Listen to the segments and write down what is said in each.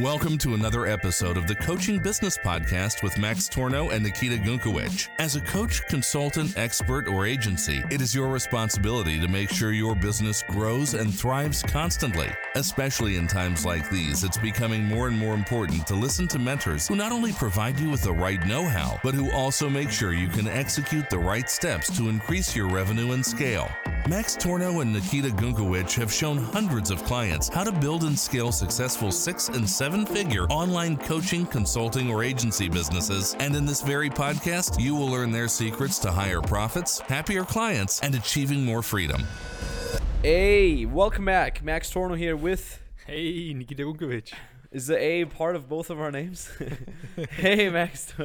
Welcome to another episode of the Coaching Business Podcast with Max Torno and Nikita Gunkowicz. As a coach, consultant, expert, or agency, it is your responsibility to make sure your business grows and thrives constantly. Especially in times like these, it's becoming more and more important to listen to mentors who not only provide you with the right know how, but who also make sure you can execute the right steps to increase your revenue and scale. Max Torno and Nikita Gunkowicz have shown hundreds of clients how to build and scale successful six and seven figure online coaching, consulting, or agency businesses. And in this very podcast, you will learn their secrets to higher profits, happier clients, and achieving more freedom. Hey, welcome back. Max Torno here with. Hey, Nikita Gunkowicz. Is the A part of both of our names? hey, Max.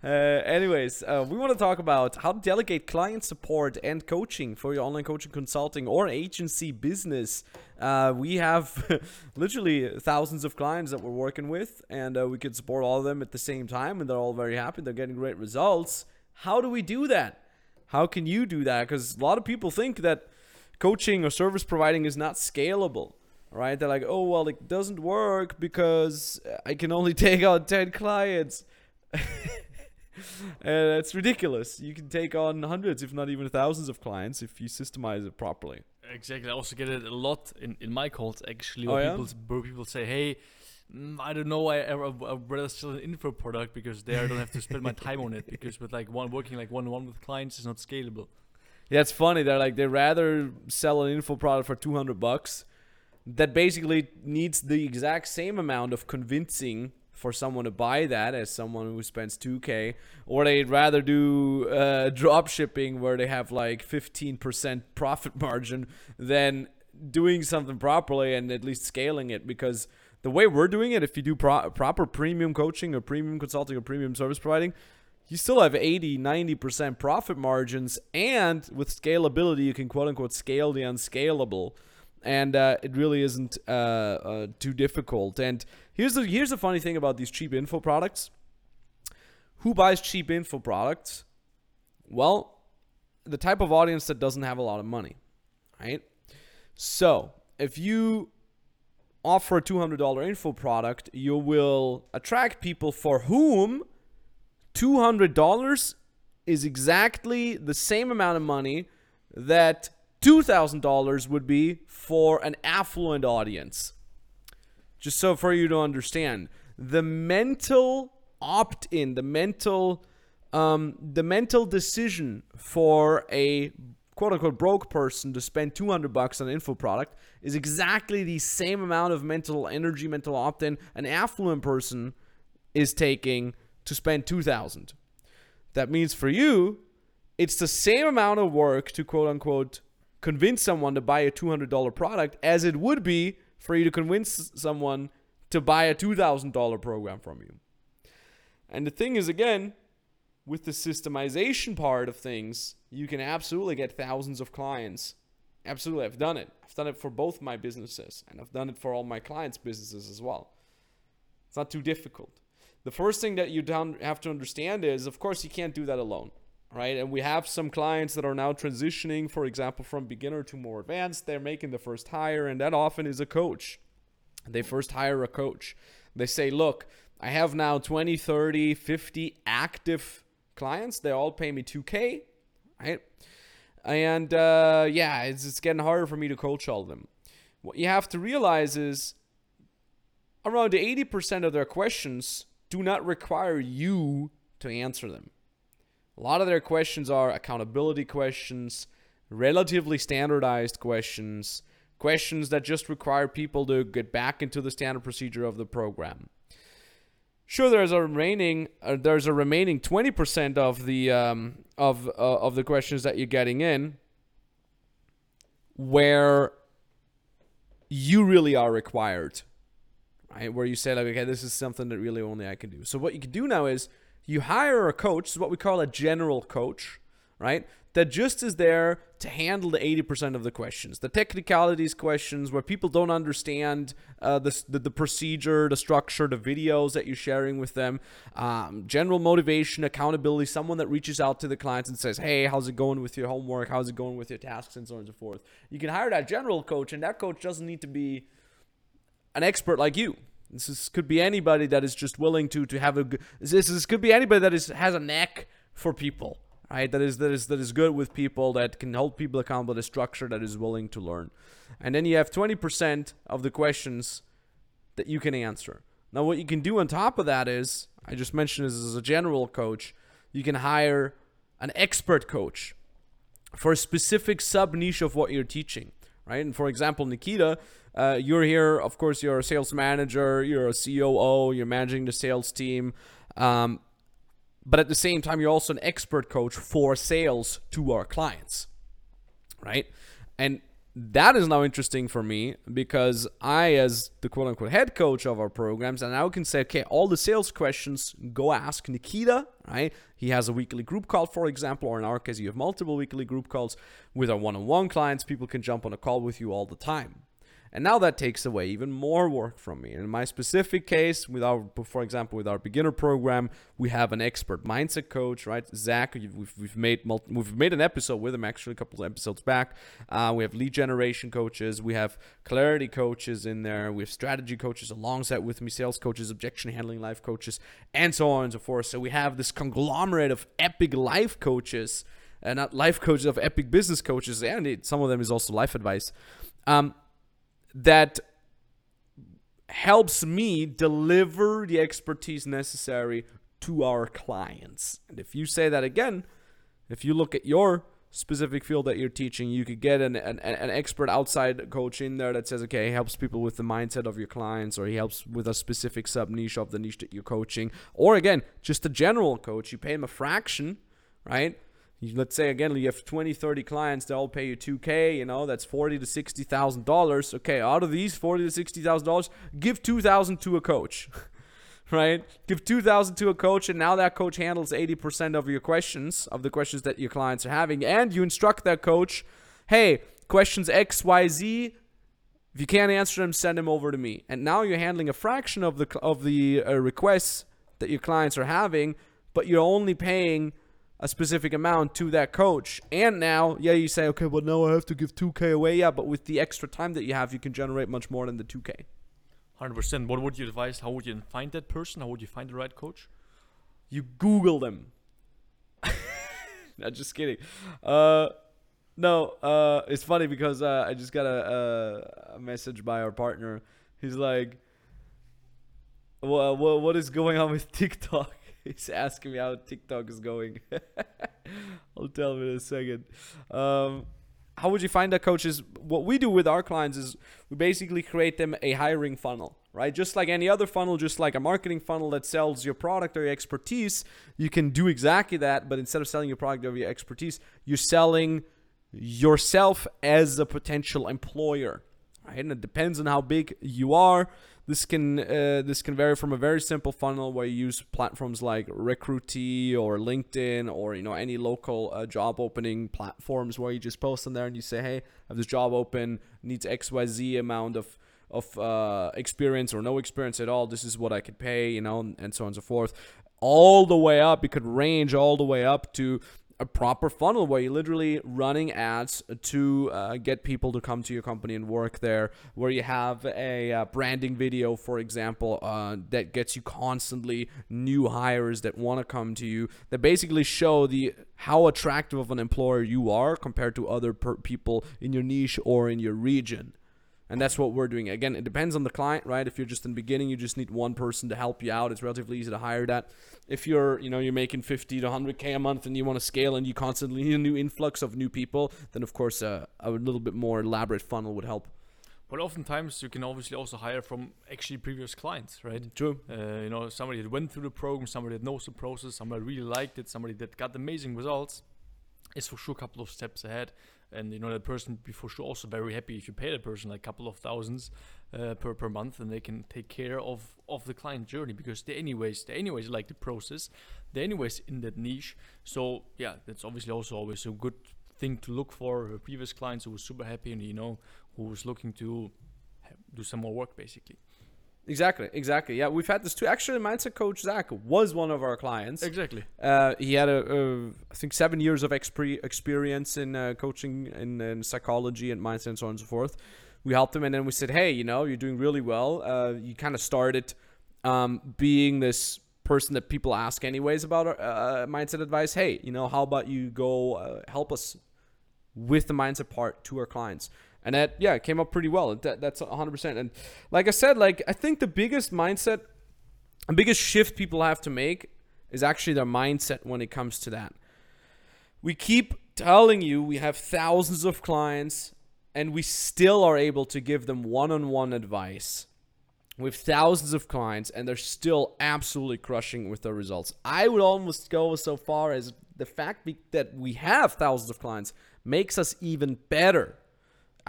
Uh, anyways, uh, we want to talk about how to delegate client support and coaching for your online coaching, consulting, or agency business. Uh, we have literally thousands of clients that we're working with, and uh, we can support all of them at the same time, and they're all very happy. They're getting great results. How do we do that? How can you do that? Because a lot of people think that coaching or service providing is not scalable right? They're like, oh, well, it doesn't work because I can only take on 10 clients. and it's ridiculous. You can take on hundreds, if not even thousands of clients if you systemize it properly. Exactly. I also get it a lot in, in my calls, actually, Oh, yeah? people, where people say, hey, mm, I don't know, I, I, I'd rather sell an info product because there I don't have to spend my time on it because with like one working like one on one with clients is not scalable. Yeah, it's funny. They're like, they rather sell an info product for 200 bucks that basically needs the exact same amount of convincing for someone to buy that as someone who spends 2k or they'd rather do uh, drop shipping where they have like 15% profit margin than doing something properly and at least scaling it. Because the way we're doing it if you do pro- proper premium coaching or premium consulting or premium service providing you still have 80 90% profit margins and with scalability you can quote unquote scale the unscalable and uh, it really isn't uh, uh, too difficult. And here's the here's the funny thing about these cheap info products. Who buys cheap info products? Well the type of audience that doesn't have a lot of money right? So if you offer a $200 info product you will attract people for whom $200 is exactly the same amount of money that $2,000 would be for an affluent audience. Just so for you to understand, the mental opt in, the mental um, the mental decision for a quote unquote broke person to spend 200 bucks on an info product is exactly the same amount of mental energy, mental opt in an affluent person is taking to spend 2000 that means for you it's the same amount of work to quote unquote convince someone to buy a $200 product as it would be for you to convince someone to buy a $2000 program from you. And the thing is again with the systemization part of things you can absolutely get thousands of clients. Absolutely i've done it. I've done it for both my businesses and i've done it for all my clients businesses as well. It's not too difficult. The first thing that you have to understand is of course you can't do that alone right? And we have some clients that are now transitioning for example from beginner to more advanced. They're making the first hire and that often is a coach. They first hire a coach. They say look i have now 20 30 50 active clients. They all pay me 2k right? And uh, yeah it's, it's getting harder for me to coach all of them. What you have to realize is around 80% of their questions do not require you to answer them. A lot of their questions are accountability questions, relatively standardized questions, questions that just require people to get back into the standard procedure of the program. Sure, there's a remaining uh, there's a remaining 20% of the um, of uh, of the questions that you're getting in where you really are required right? Where you say like, okay, this is something that really only I can do. So what you can do now is you hire a coach, is what we call a general coach, right? That just is there to handle the 80% of the questions, the technicalities questions where people don't understand uh, the, the, the procedure, the structure, the videos that you're sharing with them, um, general motivation, accountability, someone that reaches out to the clients and says, hey, how's it going with your homework? How's it going with your tasks? And so on and so forth. You can hire that general coach, and that coach doesn't need to be an expert like you. This is, could be anybody that is just willing to to have a. This, this could be anybody that is has a knack for people, right? That is that is that is good with people that can hold people accountable. A structure That is willing to learn, and then you have twenty percent of the questions that you can answer. Now, what you can do on top of that is, I just mentioned this as a general coach, you can hire an expert coach for a specific sub niche of what you're teaching, right? And for example, Nikita, uh, you're here, of course, you're a sales manager, you're a COO, you're managing the sales team. Um, but at the same time, you're also an expert coach for sales to our clients, right? And that is now interesting for me because I, as the quote unquote head coach of our programs, and now can say, okay, all the sales questions go ask Nikita, right? He has a weekly group call, for example, or in our case, you have multiple weekly group calls with our one on one clients. People can jump on a call with you all the time. And now that takes away even more work from me. In my specific case, with our, for example, with our beginner program, we have an expert mindset coach, right? Zach, we've, we've made multi, we've made an episode with him actually a couple of episodes back. Uh, we have lead generation coaches, we have clarity coaches in there, we have strategy coaches alongside with me, sales coaches, objection handling life coaches, and so on and so forth. So we have this conglomerate of epic life coaches, and not life coaches of epic business coaches, and it, some of them is also life advice. Um, that helps me deliver the expertise necessary to our clients. And if you say that again, if you look at your specific field that you're teaching, you could get an, an, an expert outside coach in there that says, okay, he helps people with the mindset of your clients, or he helps with a specific sub niche of the niche that you're coaching. Or again, just a general coach, you pay him a fraction, right? Let's say again you have 20 30 clients they all pay you 2k you know that's 40 to 60 thousand dollars. Okay out of these 40 to 60 thousand dollars give 2000 to a coach right? Give 2000 to a coach and now that coach handles 80% of your questions of the questions that your clients are having and you instruct that coach hey questions xyz if you can't answer them send them over to me. And now you're handling a fraction of the of the uh, requests that your clients are having but you're only paying a specific amount to that coach. And now, yeah, you say, okay, well, now I have to give 2K away. Yeah, but with the extra time that you have, you can generate much more than the 2K. Hundred percent. What would you advise? How would you find that person? How would you find the right coach? You Google them. Not just kidding. Uh, no, uh, it's funny because uh, I just got a, a, a message by our partner. He's like, well, what, what is going on with TikTok? He's asking me how TikTok is going. I'll tell him in a second. Um, how would you find that coaches? What we do with our clients is we basically create them a hiring funnel, right? Just like any other funnel, just like a marketing funnel that sells your product or your expertise, you can do exactly that. But instead of selling your product or your expertise, you're selling yourself as a potential employer, right? And it depends on how big you are. This can uh, this can vary from a very simple funnel where you use platforms like Recruitee or LinkedIn or you know any local uh, job opening platforms where you just post on there and you say, hey, I have this job open, needs X Y Z amount of of uh, experience or no experience at all. This is what I could pay, you know, and so on and so forth. All the way up, it could range all the way up to a proper funnel where you're literally running ads to uh, get people to come to your company and work there where you have a uh, branding video for example uh, that gets you constantly new hires that want to come to you that basically show the how attractive of an employer you are compared to other per- people in your niche or in your region and that's what we're doing. Again, it depends on the client, right? If you're just in the beginning, you just need one person to help you out. It's relatively easy to hire that. If you're, you know, you're making 50 to 100k a month and you want to scale and you constantly need a new influx of new people, then of course uh, a little bit more elaborate funnel would help. But oftentimes you can obviously also hire from actually previous clients, right? True. Uh, you know, somebody that went through the program, somebody that knows the process, somebody really liked it, somebody that got amazing results, is for sure a couple of steps ahead. And you know that person be for sure also very happy if you pay that person like a couple of thousands uh, per per month, and they can take care of of the client journey because they anyways they anyways like the process, they anyways in that niche. So yeah, that's obviously also always a good thing to look for. Previous clients who was super happy and you know who was looking to do some more work basically. Exactly, exactly. Yeah, we've had this too. Actually, mindset coach Zach was one of our clients. Exactly. Uh, he had a, a, I think, seven years of expre- experience in uh, coaching in, in psychology and mindset and so on and so forth. We helped him, and then we said, "Hey, you know, you're doing really well. Uh, you kind of started um, being this person that people ask anyways about uh, mindset advice. Hey, you know, how about you go uh, help us with the mindset part to our clients?" And that, yeah, it came up pretty well. That, that's 100%. And like I said, like I think the biggest mindset, the biggest shift people have to make is actually their mindset when it comes to that. We keep telling you we have thousands of clients and we still are able to give them one-on-one advice with thousands of clients and they're still absolutely crushing with their results. I would almost go so far as the fact that we have thousands of clients makes us even better.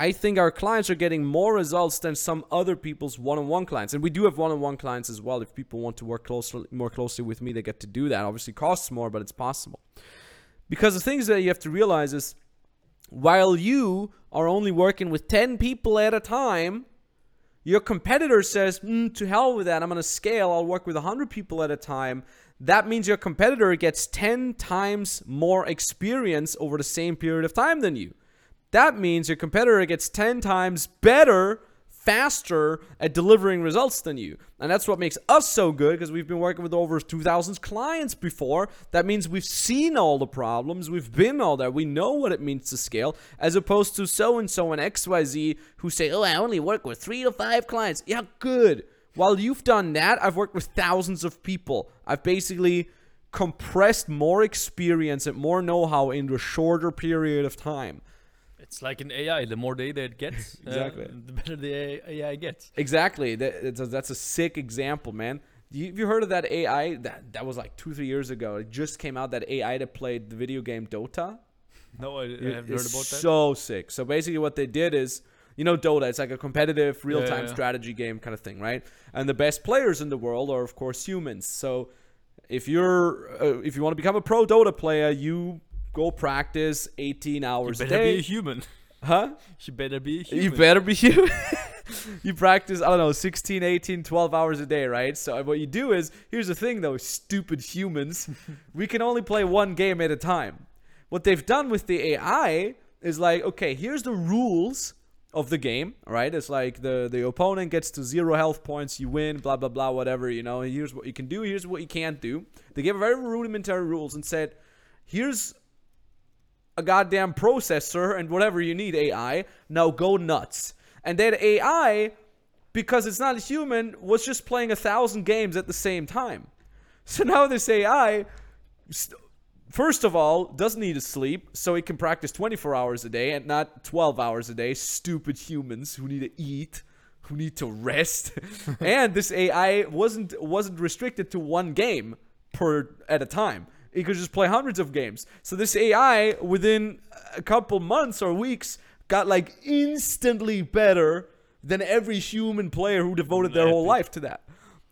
I think our clients are getting more results than some other people's one-on-one clients, and we do have one-on-one clients as well. If people want to work closer, more closely with me, they get to do that. Obviously, costs more, but it's possible. Because the things that you have to realize is, while you are only working with ten people at a time, your competitor says, mm, "To hell with that! I'm gonna scale. I'll work with hundred people at a time." That means your competitor gets ten times more experience over the same period of time than you. That means your competitor gets 10 times better, faster at delivering results than you. And that's what makes us so good because we've been working with over 2,000 clients before. That means we've seen all the problems, we've been all there, we know what it means to scale, as opposed to so and so and XYZ who say, oh, I only work with three to five clients. Yeah, good. While you've done that, I've worked with thousands of people. I've basically compressed more experience and more know how into a shorter period of time. It's like an AI. The more data it gets, uh, Exactly. the better the AI gets. Exactly. That, that's, a, that's a sick example, man. You, have you heard of that AI? That that was like two, three years ago. It just came out. That AI that played the video game Dota. No, I, I haven't heard about that. So sick. So basically, what they did is, you know, Dota. It's like a competitive, real-time yeah. strategy game kind of thing, right? And the best players in the world are, of course, humans. So if you're, uh, if you want to become a pro Dota player, you go practice 18 you hours a day. You better day. be a human. huh? You better be a human. You better be human. you practice, I don't know, 16, 18, 12 hours a day, right? So what you do is, here's the thing though, stupid humans, we can only play one game at a time. What they've done with the AI is like, okay, here's the rules of the game, right? It's like the the opponent gets to zero health points, you win, blah blah blah, whatever. You know, here's what you can do, here's what you can't do. They gave very rudimentary rules and said, here's a goddamn processor and whatever you need AI. Now go nuts. And that AI, because it's not human, was just playing a thousand games at the same time. So now this AI, first of all, doesn't need to sleep, so it can practice 24 hours a day and not 12 hours a day. Stupid humans who need to eat, who need to rest. and this AI wasn't wasn't restricted to one game per at a time. It could just play hundreds of games. So this AI, within a couple months or weeks, got like instantly better than every human player who devoted their whole life to that.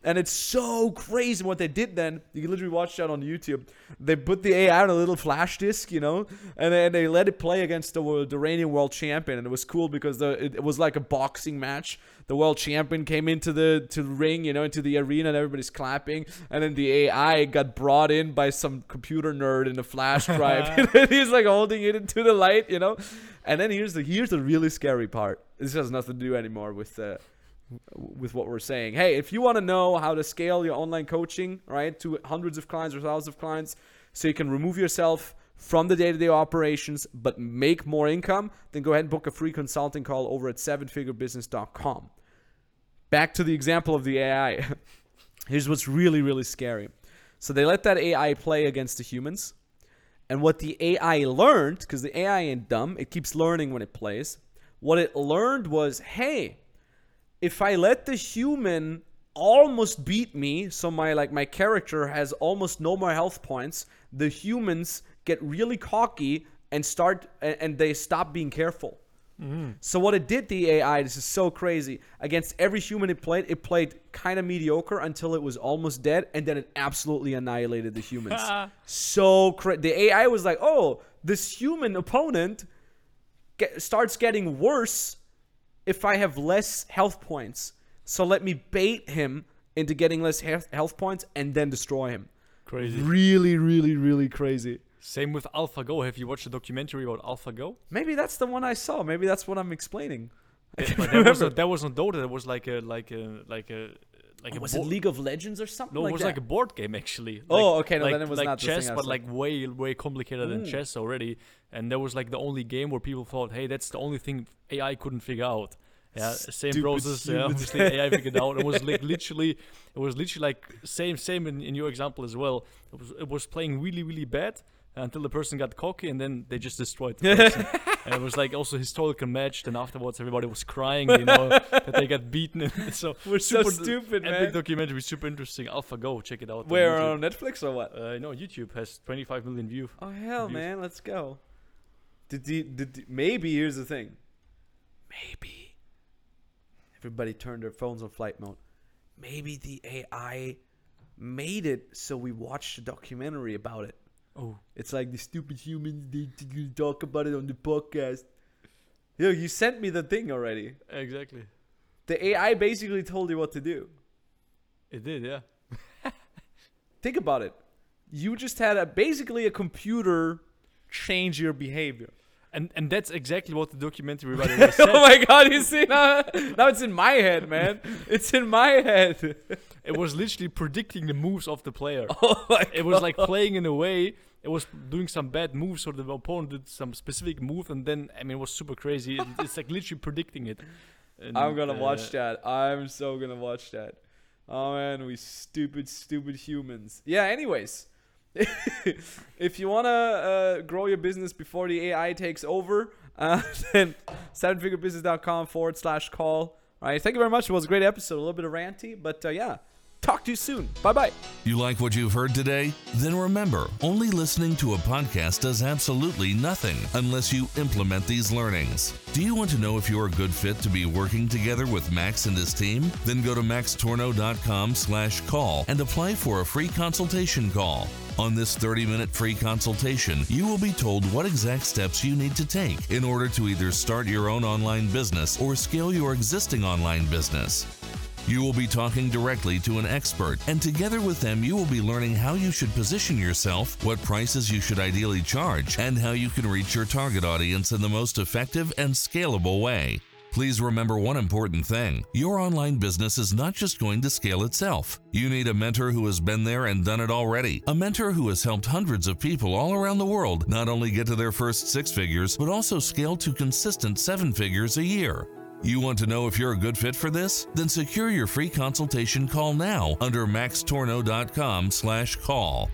And it's so crazy what they did then. You can literally watch that on YouTube. They put the AI on a little flash disc, you know, and then they let it play against the, the reigning world champion. And it was cool because the it, it was like a boxing match. The world champion came into the to the ring, you know, into the arena, and everybody's clapping. And then the AI got brought in by some computer nerd in a flash drive. and he's like holding it into the light, you know. And then here's the here's the really scary part. This has nothing to do anymore with uh, with what we're saying. Hey, if you want to know how to scale your online coaching, right, to hundreds of clients or thousands of clients, so you can remove yourself from the day-to-day operations but make more income, then go ahead and book a free consulting call over at sevenfigurebusiness.com. Back to the example of the AI. Here's what's really, really scary. So they let that AI play against the humans. And what the AI learned, because the AI ain't dumb, it keeps learning when it plays. What it learned was, hey, if I let the human almost beat me, so my like my character has almost no more health points, the humans get really cocky and start and, they stop being careful. Mm-hmm. So what it did, the AI, this is so crazy. Against every human it played, it played kind of mediocre until it was almost dead, and then it absolutely annihilated the humans. so cra- the AI was like, "Oh, this human opponent get, starts getting worse if I have less health points. So let me bait him into getting less health, points and then destroy him. Crazy. Really, really, really crazy. Same with AlphaGo. Have you watched the documentary about AlphaGo? Maybe that's the one I saw. Maybe that's what I'm explaining. Yeah, that was not, that was not Dota. That was like a like a like a like a was it League of Legends or something No, like it was that? like a board game actually. Oh, okay, no, like, then it was like not chess, but like way way complicated than Mm. chess already. And that was like the only game where people thought, hey, that's the only thing AI couldn't figure out. Yeah, same Stupid process. Yeah, obviously AI figured out. It was like literally, it was literally like same same in, in your example as well. It was it was playing really really bad until the person got cocky and then they just destroyed the person. and it was like also historical match. Then afterwards everybody was crying, you know, that they got beaten. So We're so super- stupid, epic man. documentary, super interesting. AlphaGo, check it out. on Where YouTube. on Netflix or what? Uh, no, YouTube has 25 million views. Oh hell, Views. man, let's go. Did the, did the, maybe here's the thing. Maybe everybody turned their phones on flight mode. Maybe the AI made it so we watched a documentary about it. Oh, It's like the stupid humans they they talk about it on the podcast. Yo, you sent me the thing already. exactly. The AI basically told you what to do. It did, yeah. Think about it. You just had a basically a computer change your behavior. And and that's exactly what the documentary writer was said. oh my god, you see now, now it's in my head, man. It's in my head. It was literally predicting the moves of the player. oh my It was like playing in a way. It was doing some bad moves, or the opponent did some specific move, and then I mean, it was super crazy. It's like literally predicting it. And, I'm gonna uh, watch that. I'm so gonna watch that. Oh man, we stupid, stupid humans. Yeah. Anyways, if you wanna uh, grow your business before the AI takes over, uh, then sevenfigurebusiness.com forward slash call. All right. Thank you very much. It was a great episode. A little bit of ranty, but uh, yeah. Talk to you soon. Bye bye. You like what you've heard today? Then remember, only listening to a podcast does absolutely nothing unless you implement these learnings. Do you want to know if you're a good fit to be working together with Max and his team? Then go to maxtorno.com slash call and apply for a free consultation call. On this 30 minute free consultation, you will be told what exact steps you need to take in order to either start your own online business or scale your existing online business. You will be talking directly to an expert, and together with them, you will be learning how you should position yourself, what prices you should ideally charge, and how you can reach your target audience in the most effective and scalable way. Please remember one important thing your online business is not just going to scale itself. You need a mentor who has been there and done it already, a mentor who has helped hundreds of people all around the world not only get to their first six figures, but also scale to consistent seven figures a year. You want to know if you're a good fit for this? Then secure your free consultation call now under maxtorno.com/call.